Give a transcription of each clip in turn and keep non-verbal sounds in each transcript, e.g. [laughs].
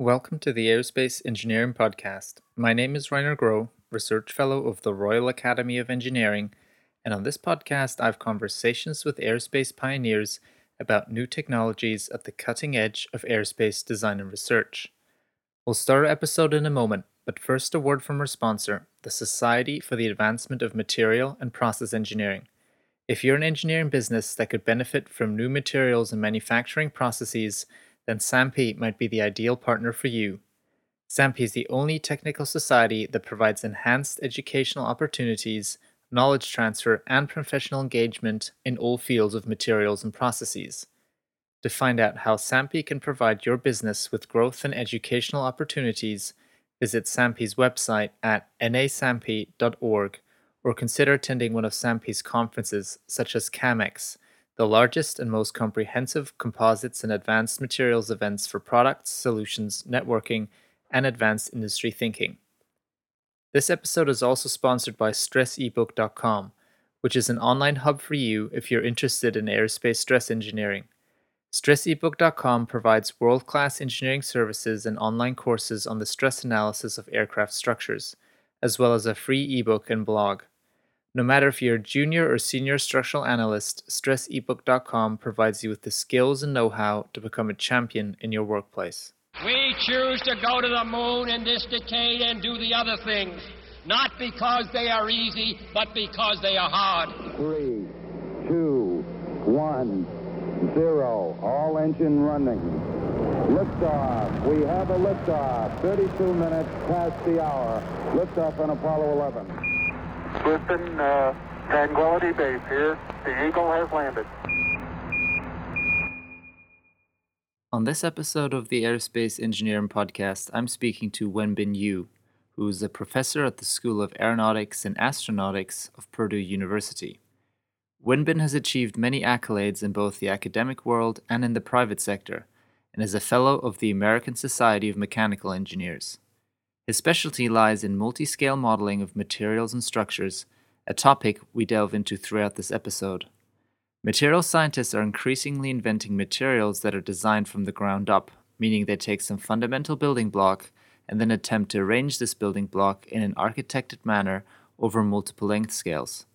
Welcome to the Aerospace Engineering Podcast. My name is Rainer Groh, Research Fellow of the Royal Academy of Engineering, and on this podcast, I have conversations with aerospace pioneers about new technologies at the cutting edge of aerospace design and research. We'll start our episode in a moment, but first, a word from our sponsor, the Society for the Advancement of Material and Process Engineering. If you're an engineering business that could benefit from new materials and manufacturing processes, then SAMPE might be the ideal partner for you. SAMPE is the only technical society that provides enhanced educational opportunities, knowledge transfer, and professional engagement in all fields of materials and processes. To find out how SAMPE can provide your business with growth and educational opportunities, visit SAMPE's website at nasampe.org or consider attending one of SAMPE's conferences such as CAMX, the largest and most comprehensive composites and advanced materials events for products, solutions, networking, and advanced industry thinking. This episode is also sponsored by StressEbook.com, which is an online hub for you if you're interested in aerospace stress engineering. StressEbook.com provides world class engineering services and online courses on the stress analysis of aircraft structures, as well as a free ebook and blog. No matter if you're a junior or senior structural analyst, StressEbook.com provides you with the skills and know how to become a champion in your workplace. We choose to go to the moon in this decade and do the other things, not because they are easy, but because they are hard. Three, two, one, zero. All engine running. Liftoff. We have a liftoff. 32 minutes past the hour. Liftoff on Apollo 11. Houston, uh, Tranquility Base here. The Eagle has landed. On this episode of the Aerospace Engineering Podcast, I'm speaking to Wenbin Yu, who is a professor at the School of Aeronautics and Astronautics of Purdue University. Wenbin has achieved many accolades in both the academic world and in the private sector, and is a fellow of the American Society of Mechanical Engineers. His specialty lies in multi scale modeling of materials and structures, a topic we delve into throughout this episode. Material scientists are increasingly inventing materials that are designed from the ground up, meaning they take some fundamental building block and then attempt to arrange this building block in an architected manner over multiple length scales.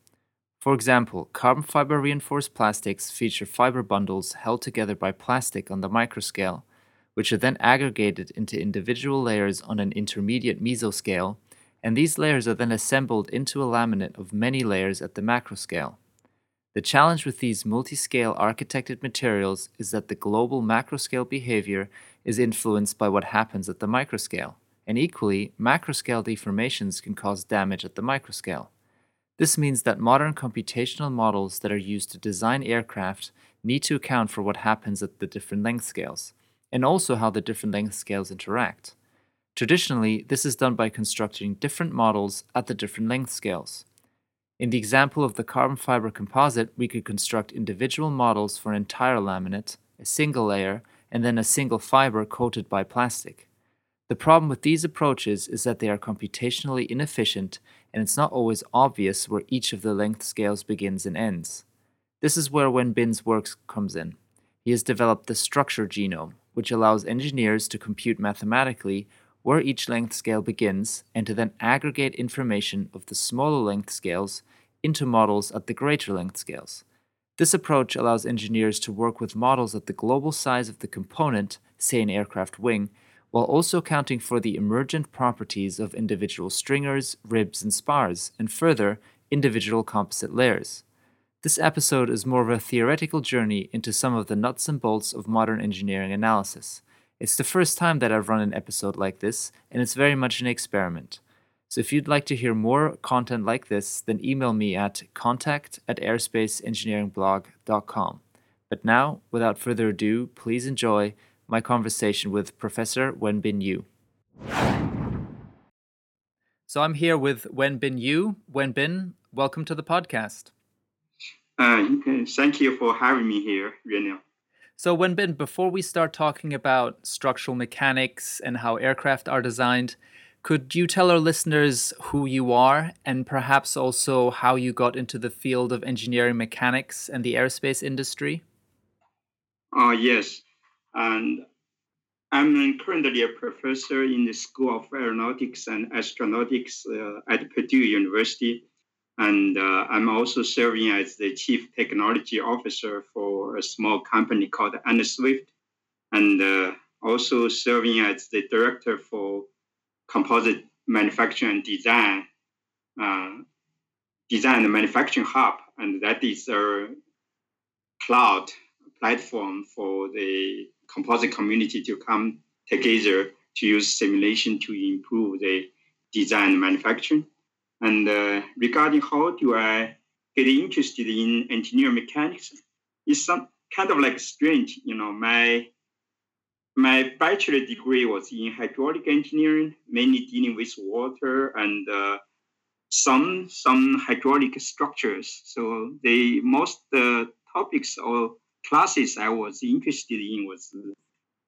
For example, carbon fiber reinforced plastics feature fiber bundles held together by plastic on the microscale which are then aggregated into individual layers on an intermediate mesoscale, and these layers are then assembled into a laminate of many layers at the macroscale. The challenge with these multi-scale architected materials is that the global macroscale behavior is influenced by what happens at the microscale, and equally, macroscale deformations can cause damage at the microscale. This means that modern computational models that are used to design aircraft need to account for what happens at the different length scales and also how the different length scales interact. Traditionally, this is done by constructing different models at the different length scales. In the example of the carbon fiber composite, we could construct individual models for an entire laminate, a single layer, and then a single fiber coated by plastic. The problem with these approaches is that they are computationally inefficient and it's not always obvious where each of the length scales begins and ends. This is where Wenbin's work comes in. He has developed the structure genome, which allows engineers to compute mathematically where each length scale begins and to then aggregate information of the smaller length scales into models at the greater length scales. This approach allows engineers to work with models at the global size of the component, say an aircraft wing, while also accounting for the emergent properties of individual stringers, ribs, and spars, and further, individual composite layers. This episode is more of a theoretical journey into some of the nuts and bolts of modern engineering analysis. It's the first time that I've run an episode like this, and it's very much an experiment. So if you'd like to hear more content like this, then email me at contact at aerospaceengineeringblog.com. But now, without further ado, please enjoy my conversation with Professor Wenbin Yu. So I'm here with Wenbin Yu. Wenbin, welcome to the podcast. Uh, thank you for having me here, Renil. So, Wenbin, before we start talking about structural mechanics and how aircraft are designed, could you tell our listeners who you are and perhaps also how you got into the field of engineering mechanics and the aerospace industry? Uh, yes. And I'm currently a professor in the School of Aeronautics and Astronautics uh, at Purdue University. And uh, I'm also serving as the Chief Technology Officer for a small company called AnalySwift, and uh, also serving as the Director for Composite Manufacturing and Design, uh, Design and Manufacturing Hub. And that is a cloud platform for the composite community to come together to use simulation to improve the design and manufacturing. And uh, regarding how do I get interested in engineering mechanics, it's some kind of like strange. You know, my my bachelor degree was in hydraulic engineering, mainly dealing with water and uh, some some hydraulic structures. So the most uh, topics or classes I was interested in was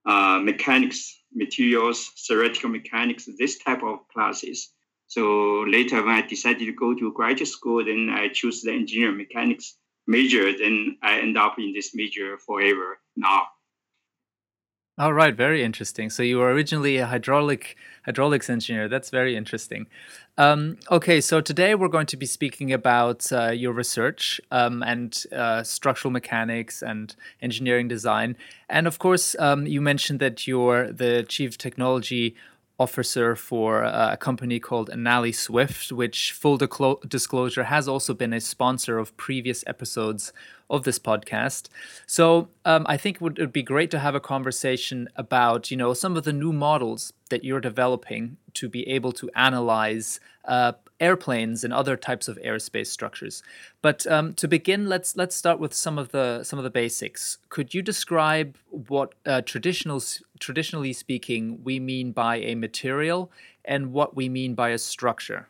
uh, mechanics, materials, theoretical mechanics, this type of classes. So later, when I decided to go to graduate school, then I chose the engineering mechanics major. Then I end up in this major forever now. All right, very interesting. So you were originally a hydraulic hydraulics engineer. That's very interesting. Um, okay, so today we're going to be speaking about uh, your research um, and uh, structural mechanics and engineering design. And of course, um, you mentioned that you're the chief technology officer for a company called AnalySwift, which, full disclosure, has also been a sponsor of previous episodes of this podcast. So um, I think it would, it would be great to have a conversation about, you know, some of the new models that you're developing to be able to analyze uh, airplanes and other types of aerospace structures. But um, to begin, let's let's start with some of the some of the basics. Could you describe what uh, traditional traditionally speaking we mean by a material and what we mean by a structure?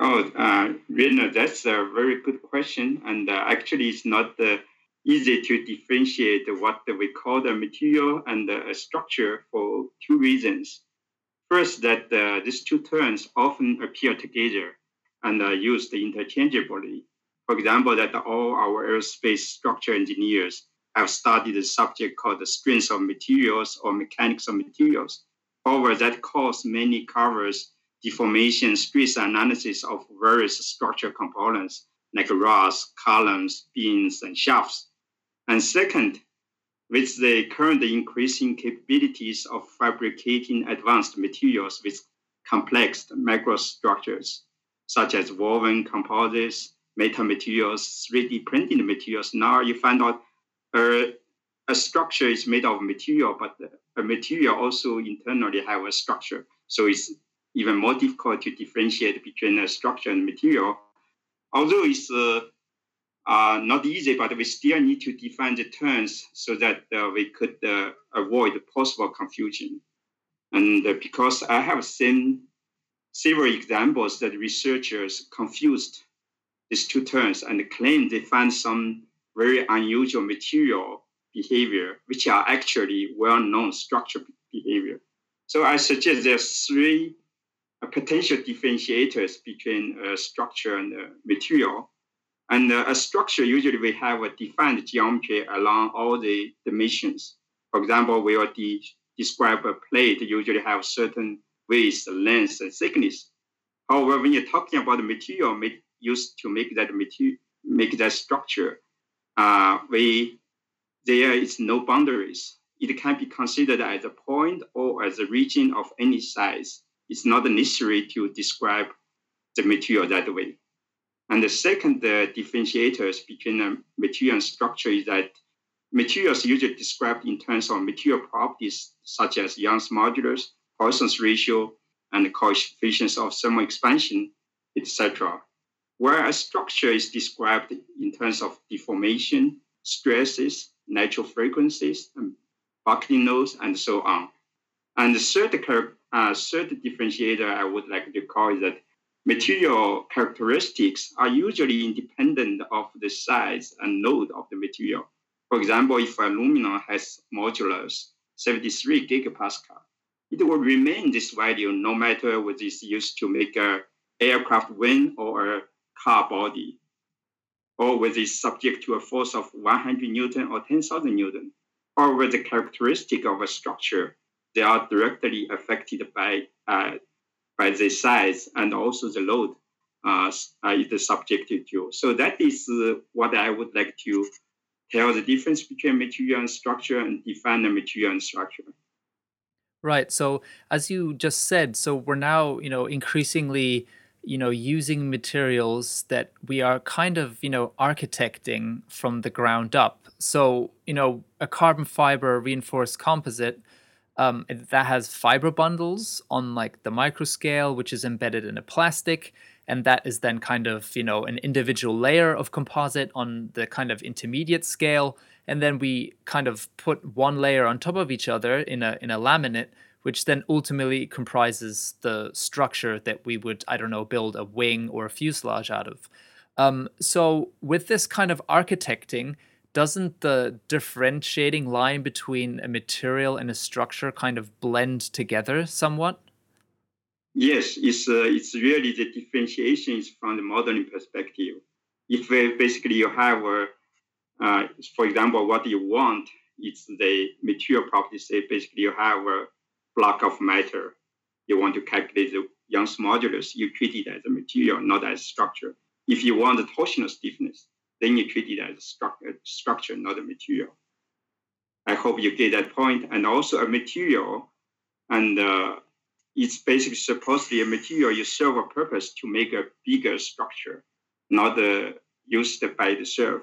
Oh, uh, Rina, that's a very good question. And uh, actually, it's not uh, easy to differentiate what we call the material and a structure for two reasons. First, that uh, these two terms often appear together and are used interchangeably. For example, that all our aerospace structure engineers have studied a subject called the strength of materials or mechanics of materials. However, that course mainly covers deformation stress analysis of various structural components like rods, columns, beams, and shafts. And second, with the current increasing capabilities of fabricating advanced materials with complex microstructures, such as woven composites, metamaterials, 3D printed materials, now you find out a, a structure is made of material, but a material also internally have a structure. So it's even more difficult to differentiate between a structure and material. Although it's uh, uh, not easy, but we still need to define the terms so that uh, we could uh, avoid possible confusion. And uh, because I have seen several examples that researchers confused these two terms and claim they find some very unusual material behavior, which are actually well-known structure behavior. So I suggest there's three potential differentiators between structure and material. And a structure, usually we have a defined geometry along all the dimensions. For example, we will de- describe a plate, usually have certain width, length, and thickness. However, when you're talking about the material made, used to make that material, make that structure, uh, we there is no boundaries. It can be considered as a point or as a region of any size it's not necessary to describe the material that way. And the second uh, differentiators between the material and structure is that materials usually described in terms of material properties such as Young's modulus, Poisson's ratio, and coefficients of thermal expansion, etc. Whereas structure is described in terms of deformation, stresses, natural frequencies, and buckling loads, and so on. And the third uh, third differentiator I would like to call is that material characteristics are usually independent of the size and load of the material. For example, if aluminum has modulus 73 gigapascal, it will remain this value no matter whether it's used to make an aircraft wing or a car body, or whether it's subject to a force of 100 Newton or 10,000 Newton. however, the characteristic of a structure, they are directly affected by, uh, by the size and also the load uh, uh it is subjected to. So that is uh, what I would like to tell the difference between material and structure and define the material and structure. Right. So as you just said, so we're now, you know, increasingly, you know, using materials that we are kind of, you know, architecting from the ground up. So, you know, a carbon fiber reinforced composite um, that has fiber bundles on like the micro scale, which is embedded in a plastic and that is then kind of you know an individual layer of composite on the kind of intermediate scale. And then we kind of put one layer on top of each other in a in a laminate which then ultimately comprises the structure that we would i don't know build a wing or a fuselage out of. Um, so with this kind of architecting doesn't the differentiating line between a material and a structure kind of blend together somewhat Yes, it's uh, it's really the differentiation is from the modeling perspective. If uh, basically you have, a, uh, for example, what you want, it's the material property. Say basically you have a block of matter. You want to calculate the Young's modulus. You treat it as a material, not as structure. If you want the torsional stiffness, then you treat it as a stru- structure, not a material. I hope you get that point. And also a material and uh, it's basically supposedly a material you serve a purpose to make a bigger structure, not uh, used by the serve.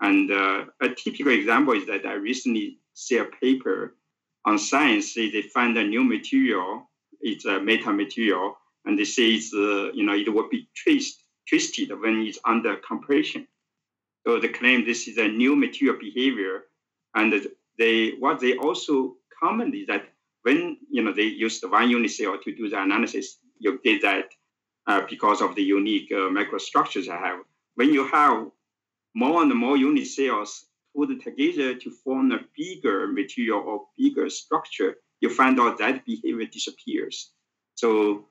And uh, a typical example is that I recently see a paper on science. Say they find a new material, it's a meta material, and they say it's uh, you know it will be twist, twisted when it's under compression. So they claim this is a new material behavior, and they what they also comment is that when you know they use the one unit cell to do the analysis, you get that uh, because of the unique uh, microstructures I have. When you have more and more unit cells put together to form a bigger material or bigger structure, you find out that behavior disappears. So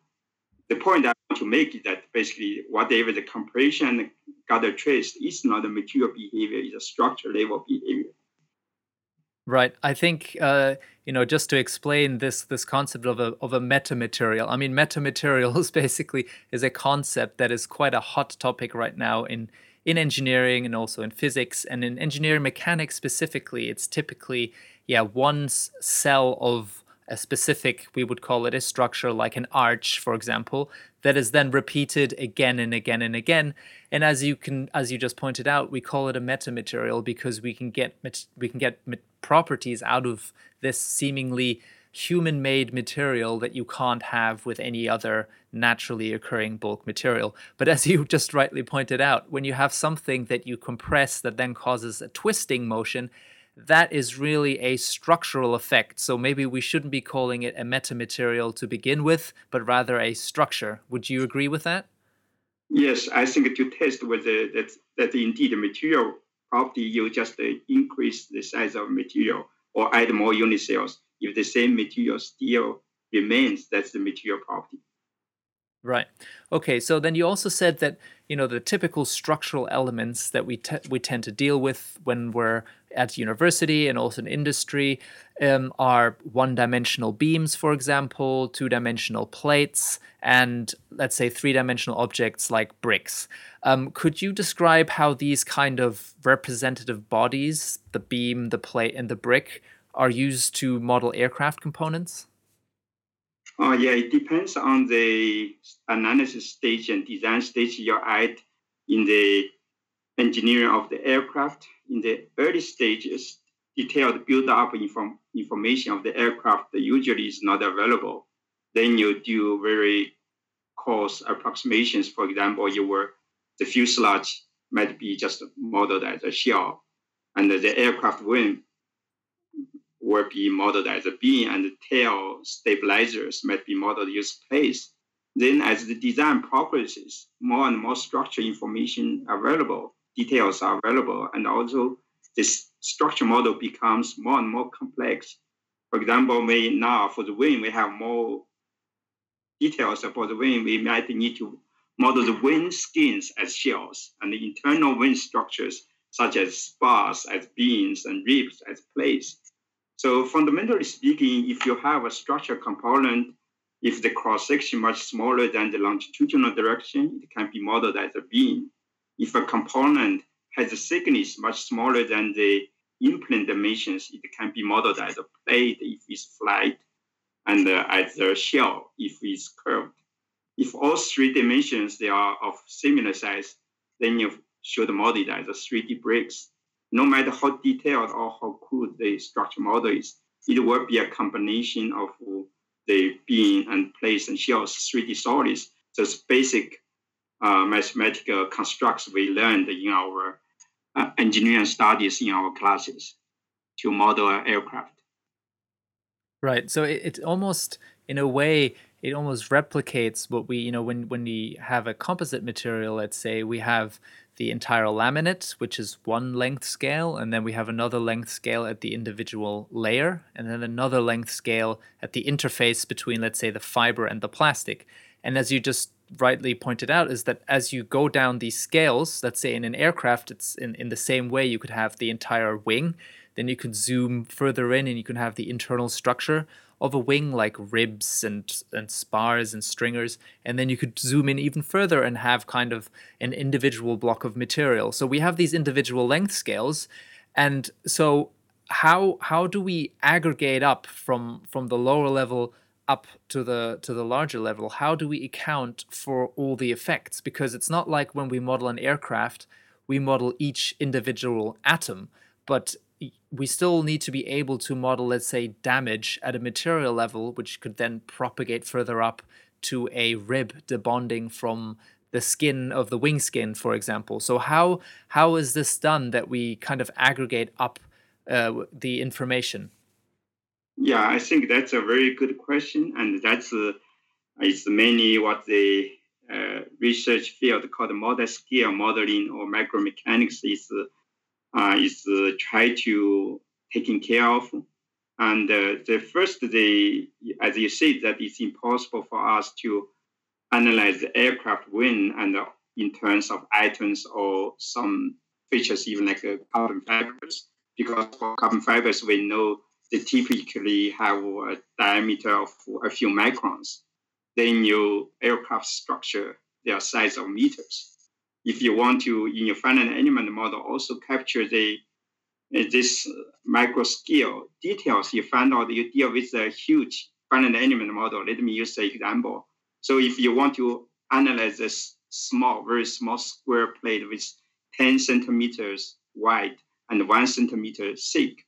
the point I want to make is that basically whatever the compression got trace is not a material behavior, it's a structure level behavior. Right. I think uh, you know just to explain this this concept of a of a metamaterial. I mean, metamaterials [laughs] basically is a concept that is quite a hot topic right now in in engineering and also in physics and in engineering mechanics specifically. It's typically yeah one cell of a specific we would call it a structure like an arch for example that is then repeated again and again and again and as you can as you just pointed out we call it a metamaterial because we can get we can get properties out of this seemingly human made material that you can't have with any other naturally occurring bulk material. But as [laughs] you just rightly pointed out, when you have something that you compress that then causes a twisting motion, that is really a structural effect. So maybe we shouldn't be calling it a metamaterial to begin with, but rather a structure. Would you agree with that? Yes, I think to test whether that, that indeed the material property, you just uh, increase the size of material or add more unit cells. If the same material still remains, that's the material property. Right. Okay. So then you also said that you know the typical structural elements that we te- we tend to deal with when we're at university and also in industry um, are one-dimensional beams, for example, two-dimensional plates, and let's say three-dimensional objects like bricks. Um, could you describe how these kind of representative bodies, the beam, the plate, and the brick, are used to model aircraft components? Oh, yeah, it depends on the analysis stage and design stage you're at in the engineering of the aircraft. In the early stages, detailed build-up inform- information of the aircraft usually is not available. Then you do very coarse approximations. For example, you were the fuselage might be just modeled as a shell, and the aircraft wing will be modeled as a beam and the tail stabilizers might be modeled use plates. Then as the design progresses, more and more structure information available, details are available, and also this structure model becomes more and more complex. For example, we now for the wing, we have more details about the wing. We might need to model the wing skins as shells and the internal wing structures such as spars as beams and ribs as plates So fundamentally speaking, if you have a structure component, if the cross section much smaller than the longitudinal direction, it can be modeled as a beam. If a component has a thickness much smaller than the in-plane dimensions, it can be modeled as a plate if it's flat, and uh, as a shell if it's curved. If all three dimensions they are of similar size, then you should model it as a 3D bricks. No matter how detailed or how cool the structure model is, it will be a combination of the beam and plates and shells 3D solids. Those basic uh, mathematical constructs we learned in our uh, engineering studies in our classes to model an aircraft. Right. So it, it almost, in a way, it almost replicates what we, you know, when when we have a composite material, let's say we have the entire laminate, which is one length scale, and then we have another length scale at the individual layer, and then another length scale at the interface between, let's say, the fiber and the plastic. And as you just rightly pointed out, is that as you go down these scales, let's say in an aircraft, it's in, in the same way you could have the entire wing, then you could zoom further in and you can have the internal structure of a wing like ribs and and spars and stringers. And then you could zoom in even further and have kind of an individual block of material. So we have these individual length scales. And so how how do we aggregate up from from the lower level up to the to the larger level how do we account for all the effects because it's not like when we model an aircraft we model each individual atom but we still need to be able to model, let's say, damage at a material level, which could then propagate further up to a rib debonding from the skin of the wing skin, for example. So how how is this done that we kind of aggregate up uh, the information? Yeah, I think that's a very good question, and that's uh, it's mainly what the uh, research field called multiscale modeling or micromechanics is uh, is uh, try to taking care of. And uh, the first, the as you said, that it's impossible for us to analyze the aircraft wing and uh, in terms of items or some features, even like uh, carbon fibers, because for carbon fibers we know they typically have a diameter of a few microns. Then your aircraft structure, their size of meters if you want to, in your finite element model, also capture the uh, this micro scale details, you find out you deal with a huge finite element model. Let me use an example. So if you want to analyze this small, very small square plate with 10 centimeters wide and one centimeter thick.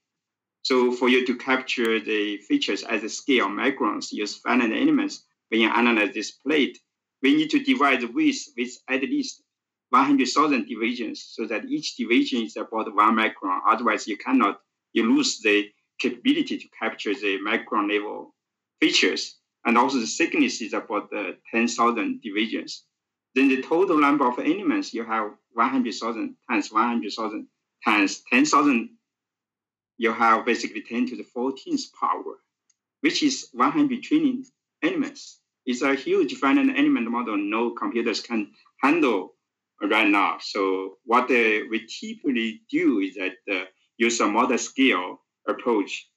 So for you to capture the features at the scale of microns, use finite elements when you analyze this plate, we need to divide the width with at least 100,000 divisions so that each division is about one micron. Otherwise, you cannot, you lose the capability to capture the micron level features. And also the thickness is about uh, 10,000 divisions. Then the total number of elements, you have 100,000 times 100,000 times 10,000, you have basically 10 to the 14th power, which is 100 trillion elements. It's a huge finite element model no computers can handle right now. So what uh, we typically do is that uh, use a multiscale approach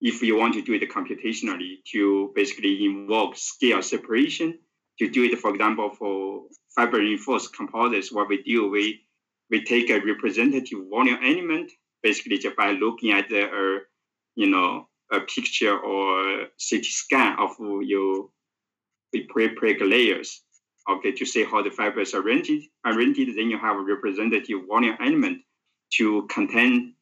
if you want to do it computationally to basically involve scale separation. To do it, for example, for fiber reinforced composites, what we do, we we take a representative volume element, basically just by looking at the, uh, you know, a picture or CT scan of your pre-preg layers okay, to see how the fibers are arranged, arranged, then you have a representative volume element to contain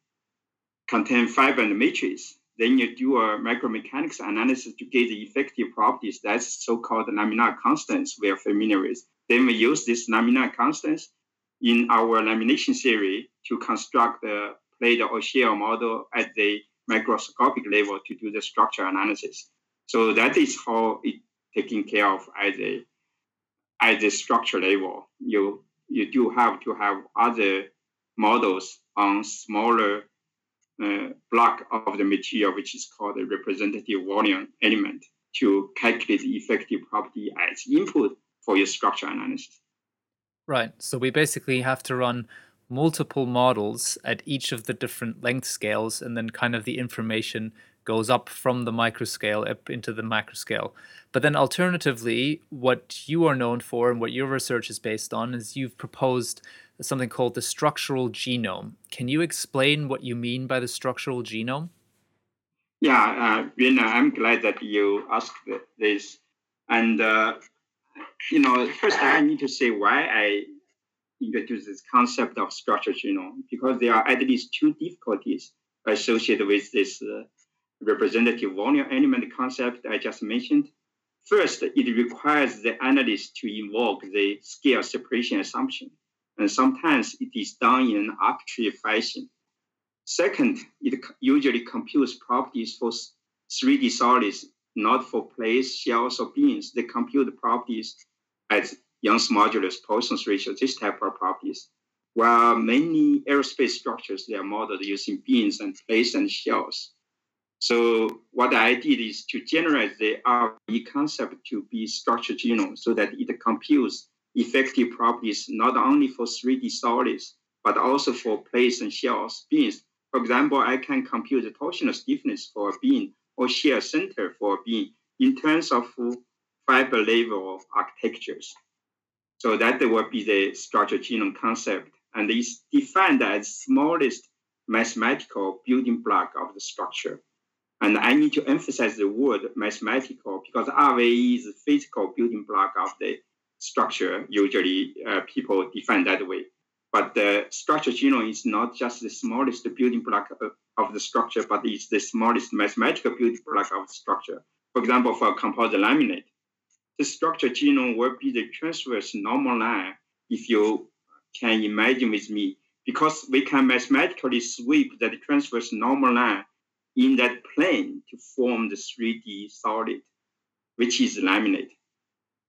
contain fiber and matrix. Then you do a micromechanics analysis to get the effective properties. That's so-called lamina constants we are familiar with. Then we use this lamina constants in our lamination theory to construct the plate or shell model at the microscopic level to do the structure analysis. So that is how it taken care of as a at the structure level, you you do have to have other models on smaller uh, block of the material, which is called a representative volume element, to calculate the effective property as input for your structure analysis. Right. So we basically have to run multiple models at each of the different length scales, and then kind of the information goes up from the microscale up into the macroscale. But then, alternatively, what you are known for and what your research is based on is you've proposed something called the structural genome. Can you explain what you mean by the structural genome? Yeah, uh, I'm glad that you asked this. And, uh, you know, first I need to say why I introduced this concept of structural genome, because there are at least two difficulties associated with this uh, representative volume element concept I just mentioned. First, it requires the analyst to invoke the scale separation assumption and sometimes it is done in an arbitrary fashion. Second, it usually computes properties for 3D solids, not for plates, shells, or beams. They compute properties as Young's modulus, Poisson's ratio, this type of properties. While many aerospace structures, they are modeled using beams and plates and shells. So what I did is to generate the RVE concept to be structured genome so that it computes effective properties not only for 3D solids, but also for plates and shells, beams. For example, I can compute the torsional stiffness for a beam or shear center for a beam in terms of fiber level architectures. So that will be the structural genome concept. And it's defined as smallest mathematical building block of the structure. And I need to emphasize the word mathematical because RVE is physical building block of the structure, usually uh, people define that way. But the structure genome is not just the smallest building block of, of the structure, but it's the smallest mathematical building block of the structure. For example, for a composite laminate, the structure genome will be the transverse normal line, if you can imagine with me, because we can mathematically sweep that transverse normal line in that plane to form the 3D solid, which is laminate.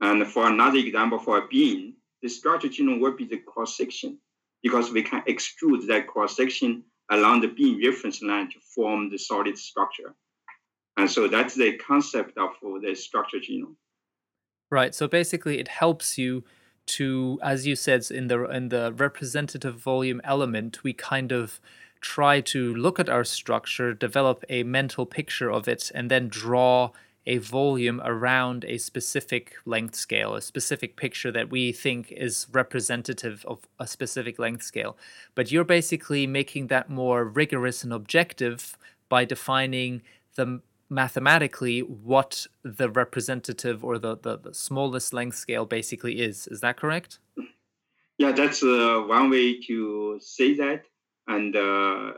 And for another example, for a beam, the structure genome will be the cross section because we can extrude that cross section along the beam reference line to form the solid structure. And so that's the concept of the structure genome. Right. So basically, it helps you to, as you said, in the in the representative volume element, we kind of try to look at our structure, develop a mental picture of it, and then draw a volume around a specific length scale, a specific picture that we think is representative of a specific length scale. But you're basically making that more rigorous and objective by defining the mathematically what the representative or the, the, the smallest length scale basically is. Is that correct? Yeah, that's uh, one way to say that. And uh,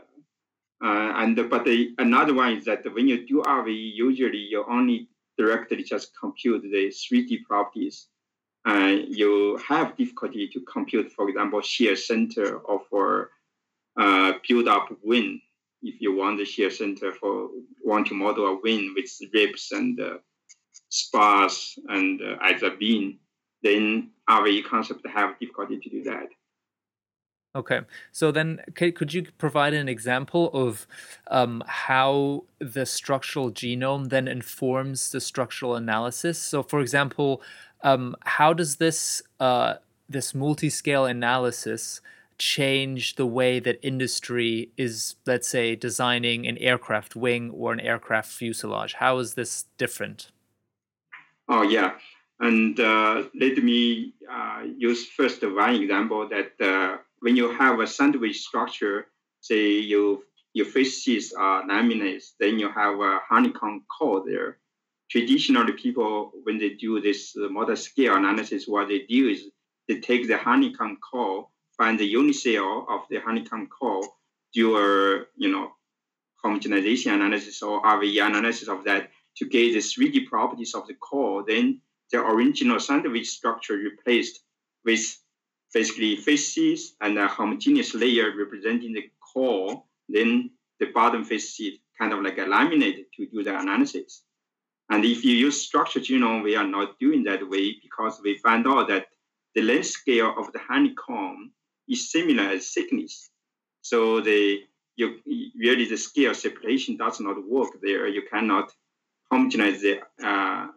uh, and but the, another one is that when you do RVE, usually you only directly just compute the 3D properties. Uh, you have difficulty to compute, for example, shear center or for uh, build up wing. If you want the shear center for want to model a wing with ribs and uh, spars and uh, as a beam, then RVE concept have difficulty to do that. Okay, so then could you provide an example of um, how the structural genome then informs the structural analysis? So, for example, um, how does this uh, this multi-scale analysis change the way that industry is, let's say, designing an aircraft wing or an aircraft fuselage? How is this different? Oh yeah, and uh, let me uh, use first one example that uh, when you have a sandwich structure, say you your faces are laminates, then you have a honeycomb core there. Traditionally, people when they do this uh, multiscale analysis, what they do is they take the honeycomb core, find the unit cell of the honeycomb core, do you know homogenization analysis or RVE analysis of that to get the 3D properties of the core. Then the original sandwich structure replaced with basically faces and a homogeneous layer representing the core, then the bottom face is kind of like a laminate to do the analysis. And if you use structure genome, we are not doing that way because we find out that the length scale of the honeycomb is similar as thickness. So the you really the scale separation does not work there. You cannot homogenize the uh,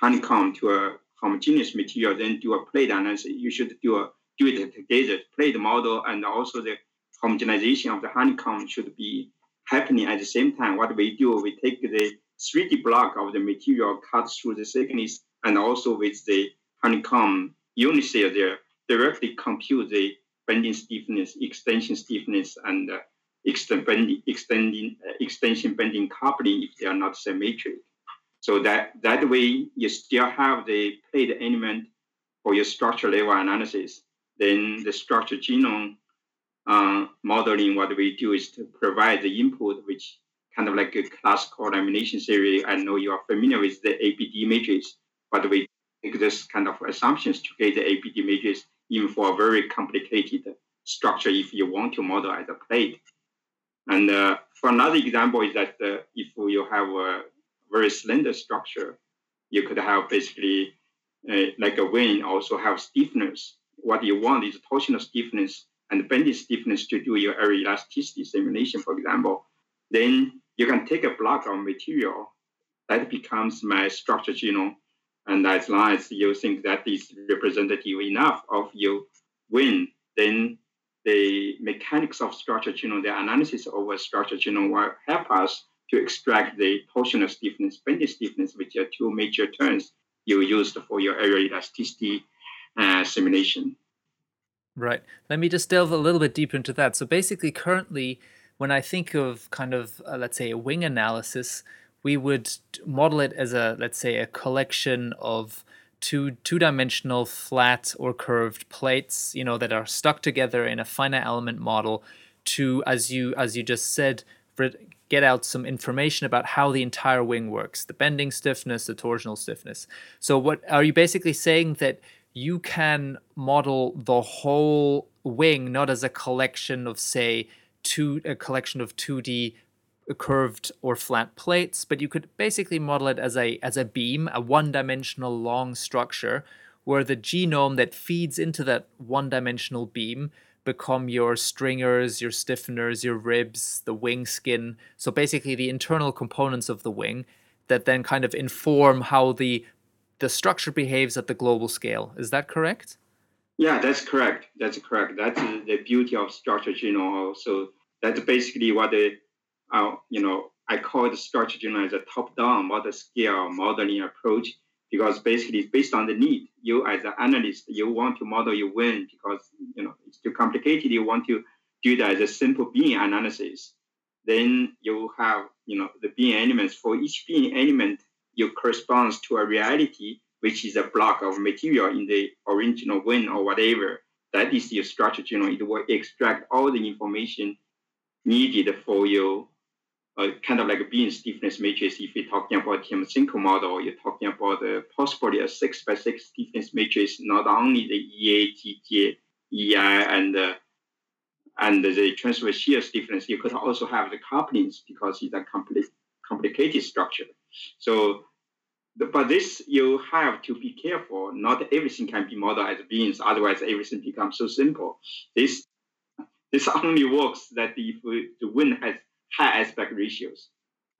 honeycomb to a homogeneous material, then do a plate analysis. You should do a do it together. Plate model and also the homogenization of the honeycomb should be happening at the same time. What we do, we take the 3D block of the material cut through the thickness and also with the honeycomb unit cell there, directly compute the bending stiffness, extension stiffness, and uh, extend bending, extending, uh, extension bending coupling if they are not symmetric. So that, that way you still have the plate element for your structure level analysis. Then the structure genome uh, modeling, what we do is to provide the input, which kind of like a classical lamination theory. I know you are familiar with the ABD matrix, but we make this kind of assumptions to get the ABD matrix even for a very complicated structure if you want to model as a plate. And uh, for another example is that uh, if you have a very slender structure, you could have basically uh, like a wing also have stiffness. What you want is torsional stiffness and bending stiffness to do your aeroelasticity simulation, for example. Then you can take a block of material that becomes my structure genome. And as long as you think that is representative enough of your wing, then the mechanics of structure genome, the analysis of a structure genome will help us to extract the torsional stiffness, bending stiffness, which are two major terms you used for your aeroelasticity uh, simulation. Right. Let me just delve a little bit deeper into that. So basically, currently, when I think of kind of, uh, let's say, a wing analysis, we would model it as a, let's say, a collection of two two-dimensional flat or curved plates, you know, that are stuck together in a finite element model to, as you as you just said, get out some information about how the entire wing works, the bending stiffness, the torsional stiffness. So what are you basically saying that you can model the whole wing not as a collection of say two a collection of 2D curved or flat plates, but you could basically model it as a as a beam, a one-dimensional long structure where the genome that feeds into that one-dimensional beam become your stringers, your stiffeners, your ribs, the wing skin. So basically the internal components of the wing that then kind of inform how the the structure behaves at the global scale. Is that correct? Yeah, that's correct. That's correct. That's the beauty of structure genome. So that's basically what the, uh, you know, I call the structure genome as a top-down multiscale modeling approach because basically it's based on the need. You as an analyst, you want to model your win because you know it's too complicated. You want to do that as a simple beam analysis. Then you have you know the beam elements for each beam element you corresponds to a reality, which is a block of material in the original wing or whatever. That is your structure genome. It will extract all the information needed for your uh, kind of like a beam stiffness matrix. If you're talking about Timoshenko model, you're talking about the possibly a six by six stiffness matrix, not only the EA, GJ, EI, and uh, and the transverse shear stiffness. You could also have the couplings because it's a complete complicated structure. So, but this you have to be careful. Not everything can be modeled as beams, otherwise everything becomes so simple. This this only works that if the wind has high aspect ratios,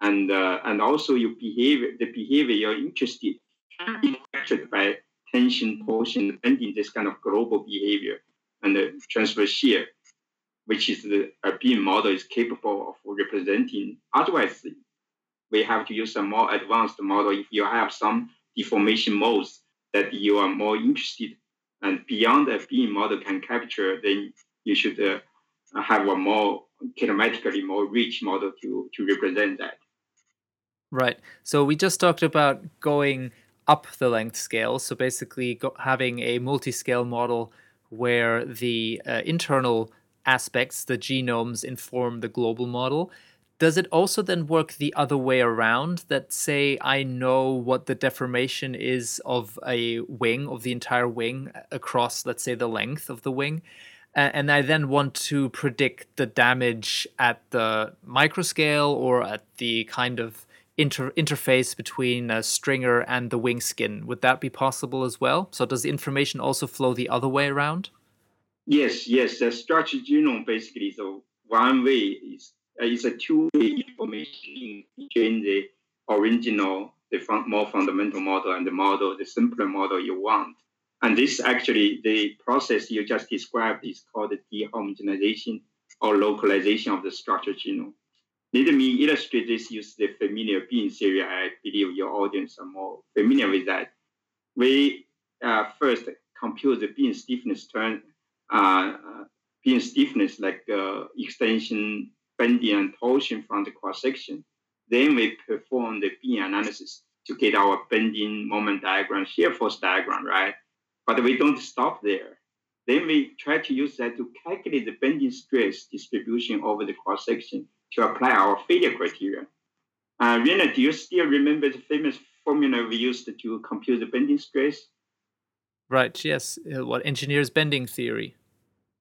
and uh, and also your behavior, the behavior you're interested can be affected by tension, torsion, bending, this kind of global behavior, and the transverse shear, which is the a beam model is capable of representing. Otherwise, we have to use a more advanced model if you have some deformation modes that you are more interested and beyond a beam model can capture, then you should uh, have a more kinematically more rich model to, to represent that. Right. So we just talked about going up the length scale. So basically go, having a multi-scale model where the uh, internal aspects, the genomes, inform the global model does it also then work the other way around that say i know what the deformation is of a wing of the entire wing across let's say the length of the wing and i then want to predict the damage at the microscale or at the kind of inter- interface between a stringer and the wing skin. Would that be possible as well? So does the information also flow the other way around? Yes yes. The structured genome basically so one way is uh, it's a two-way information between the original, the fun- more fundamental model and the model, the simpler model you want. And this actually, the process you just described is called the dehomogenization or localization of the structured genome. Let me illustrate this use the familiar beam theory. I believe your audience are more familiar with that. We uh, first compute the beam stiffness turn, uh, beam stiffness like uh, extension, bending, and torsion from the cross section. Then we perform the beam analysis to get our bending moment diagram, shear force diagram, right? But we don't stop there. Then we try to use that to calculate the bending stress distribution over the cross section to apply our failure criteria. Uh, Rena, do you still remember the famous formula we used to compute the bending stress? Right, yes. Uh, what engineer's bending theory?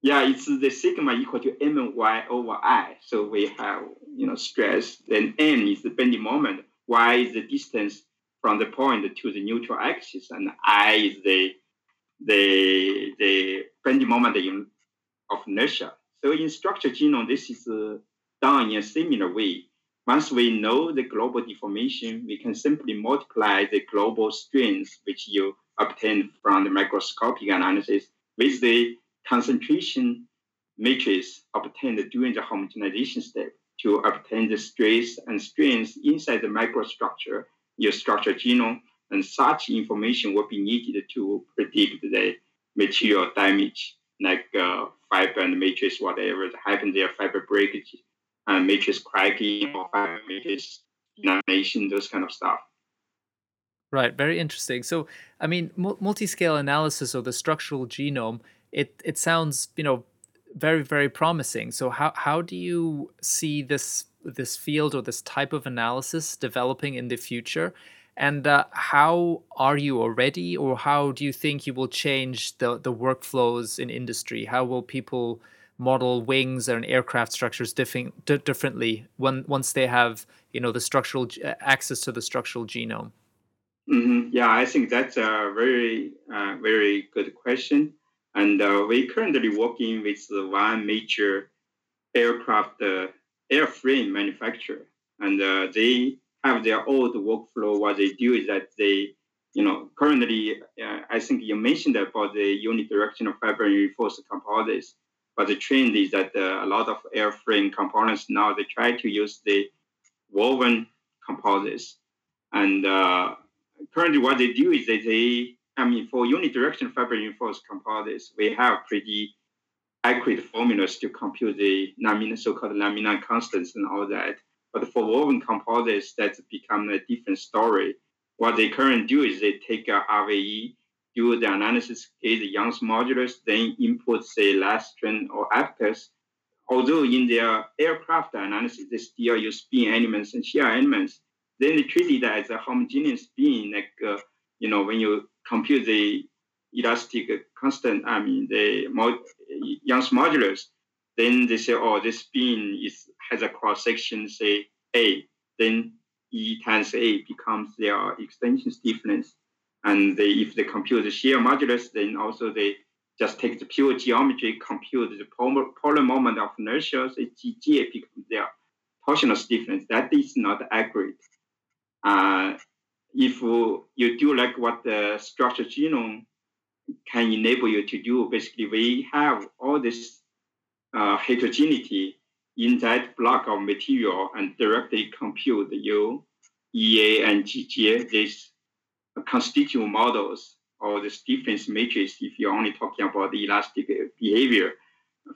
Yeah, it's the sigma equal to my over i. So we have, you know, stress, then m is the bending moment, y is the distance from the point to the neutral axis, and i is the the the bending moment of inertia. So in structured genome, this is uh, done in a similar way. Once we know the global deformation, we can simply multiply the global strains which you obtain from the microscopic analysis with the concentration matrix obtained during the homogenization step to obtain the stress and strains inside the microstructure, your structured genome, and such information will be needed to predict the material damage, like uh, fiber and matrix, whatever happens there, fiber breakage, and matrix cracking, or fiber matrix delamination, those kind of stuff. Right, very interesting. So, I mean, multi-scale analysis of the structural genome, it it sounds, you know, very very promising. So, how how do you see this this field or this type of analysis developing in the future? And uh, how are you already, or how do you think you will change the, the workflows in industry? How will people model wings and aircraft structures diffing, d- differently when once they have you know the structural uh, access to the structural genome? Mm-hmm. Yeah, I think that's a very uh, very good question, and uh, we're currently working with one major aircraft uh, airframe manufacturer, and uh, they have their old workflow. What they do is that they, you know, currently, uh, I think you mentioned about the unidirectional fiber reinforced composites, but the trend is that uh, a lot of airframe components now they try to use the woven composites, and uh, currently what they do is that they, I mean, for unidirectional fiber reinforced composites, we have pretty accurate formulas to compute the lamina, so-called lamina constants and all that. But for woven composites, that's become a different story. What they currently do is they take a RVE, do the analysis, get the Young's modulus, then input, say, Nastran or Abaqus. Although in their aircraft analysis, they still use spin elements and shear elements, then they treat it as a homogeneous spin, like, uh, you know, when you compute the elastic constant, I mean, the Young's modulus, then they say, oh, this spin is has a cross section, say A, then E times A becomes their extension stiffness. And they, if they compute the shear modulus, then also they just take the pure geometry, compute the polar, moment of inertia, so GJ becomes their torsional stiffness. That is not accurate. Uh, if you do like what the structure genome can enable you to do, basically we have all this uh, heterogeneity in that block of material and directly compute the EA and GGA, these constituent models or the stiffness matrix if you're only talking about the elastic behavior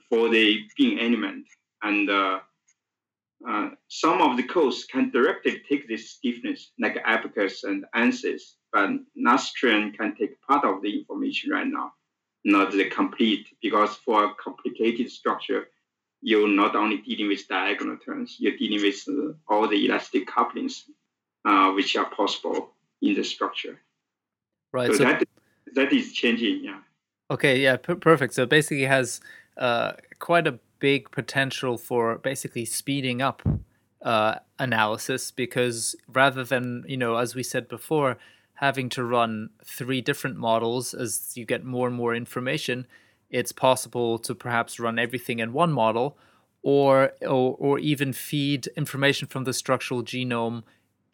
for the beam element. And uh, uh, some of the codes can directly take this stiffness, like Abaqus and ANSYS, but Nastran can take part of the information right now not the complete, because for a complicated structure, you're not only dealing with diagonal terms, you're dealing with uh, all the elastic couplings uh, which are possible in the structure. Right. So, so that, that is changing, yeah. Okay, yeah, p- perfect. So basically has uh, quite a big potential for basically speeding up uh, analysis because rather than, you know, as we said before, having to run three different models as you get more and more information, it's possible to perhaps run everything in one model or, or, or even feed information from the structural genome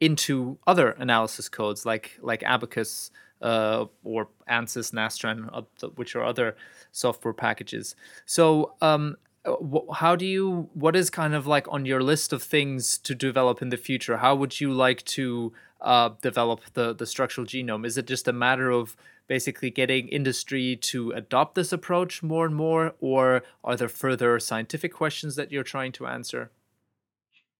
into other analysis codes like like Abaqus uh, or ANSYS, Nastran, uh, which are other software packages. So, um, how do you? What is kind of like on your list of things to develop in the future? How would you like to uh, develop the the structural genome? Is it just a matter of basically getting industry to adopt this approach more and more, or are there further scientific questions that you're trying to answer?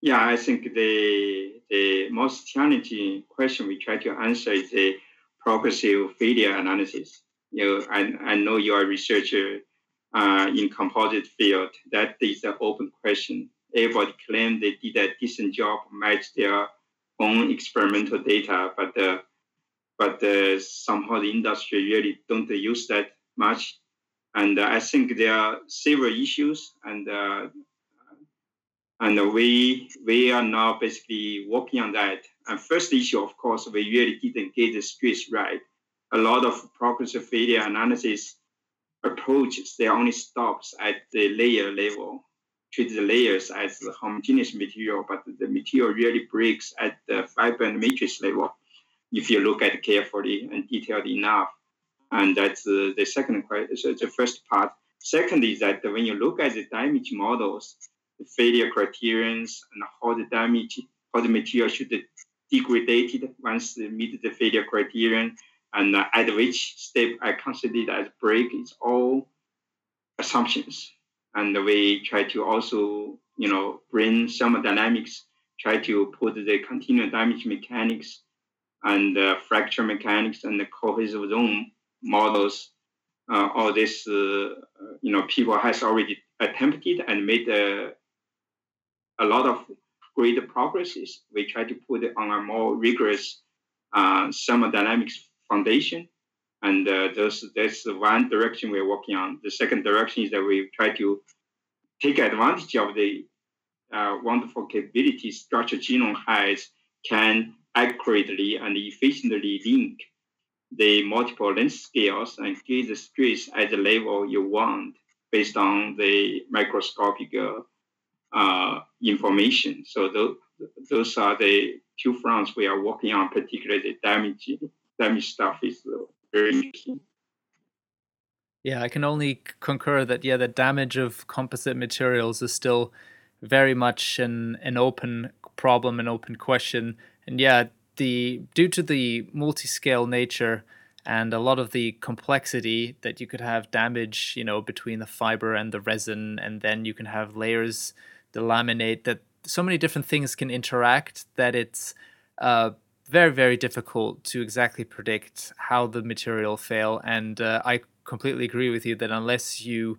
Yeah, I think the the most challenging question we try to answer is the progressive failure analysis. You know, I, I know you are a researcher uh, in composite field. That is an open question. Everybody claim they did a decent job, match their own experimental data, but uh, but uh, somehow the industry really don't use that much. And I think there are several issues, and uh, and we we are now basically working on that. And first issue, of course, we really didn't get the stress right. A lot of progressive failure analysis approaches they only stops at the layer level, treat the layers as homogeneous material, but the material really breaks at the fiber and matrix level if you look at carefully and detailed enough. And that's the second question, so the first part. Second is that when you look at the damage models, the failure criterions and how the damage, how the material should degrade once they meet the failure criterion, and at which step I consider as break is all assumptions. And we try to also, you know, bring thermodynamics, try to put the continuum damage mechanics and uh, fracture mechanics and the cohesive zone models. Uh, all this, uh, you know, people has already attempted and made a, a lot of great progresses. We try to put it on a more rigorous uh, thermodynamics foundation. And uh, those, that's one direction we're working on. The second direction is that we try to take advantage of the uh, wonderful capabilities structured genome has can accurately and efficiently link the multiple length scales and get the stress at the level you want based on the microscopic uh, information. So those, those are the two fronts we are working on, particularly the damage, damage stuff is. Yeah, I can only concur that yeah, the damage of composite materials is still very much an an open problem, an open question. And yeah, the due to the multi-scale nature and a lot of the complexity that you could have damage, you know, between the fiber and the resin, and then you can have layers, the laminate, that so many different things can interact that it's uh, very, very difficult to exactly predict how the material fail. And uh, I completely agree with you that unless you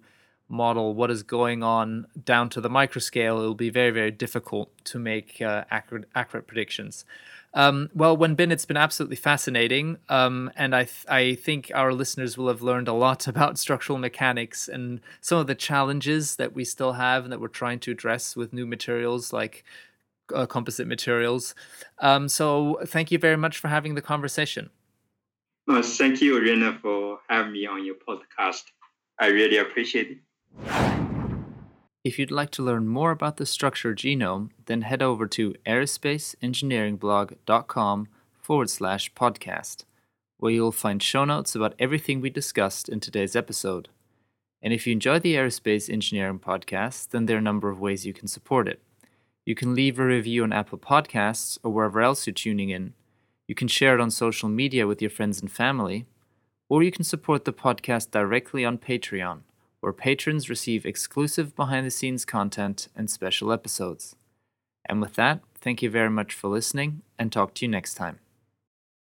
model what is going on down to the microscale, it will be very, very difficult to make uh, accurate, accurate predictions. Um, well, Wenbin, it's been absolutely fascinating, um, and I th- I think our listeners will have learned a lot [laughs] about structural mechanics and some of the challenges that we still have and that we're trying to address with new materials like uh, composite materials. Um, so, thank you very much for having the conversation. Uh, thank you, Rena, for having me on your podcast. I really appreciate it. If you'd like to learn more about the structure genome, then head over to aerospaceengineeringblog.com forward slash podcast, where you'll find show notes about everything we discussed in today's episode. And if you enjoy the Aerospace Engineering Podcast, then there are a number of ways you can support it. You can leave a review on Apple Podcasts or wherever else you're tuning in. You can share it on social media with your friends and family, or you can support the podcast directly on Patreon where patrons receive exclusive behind the scenes content and special episodes. And with that, thank you very much for listening and talk to you next time.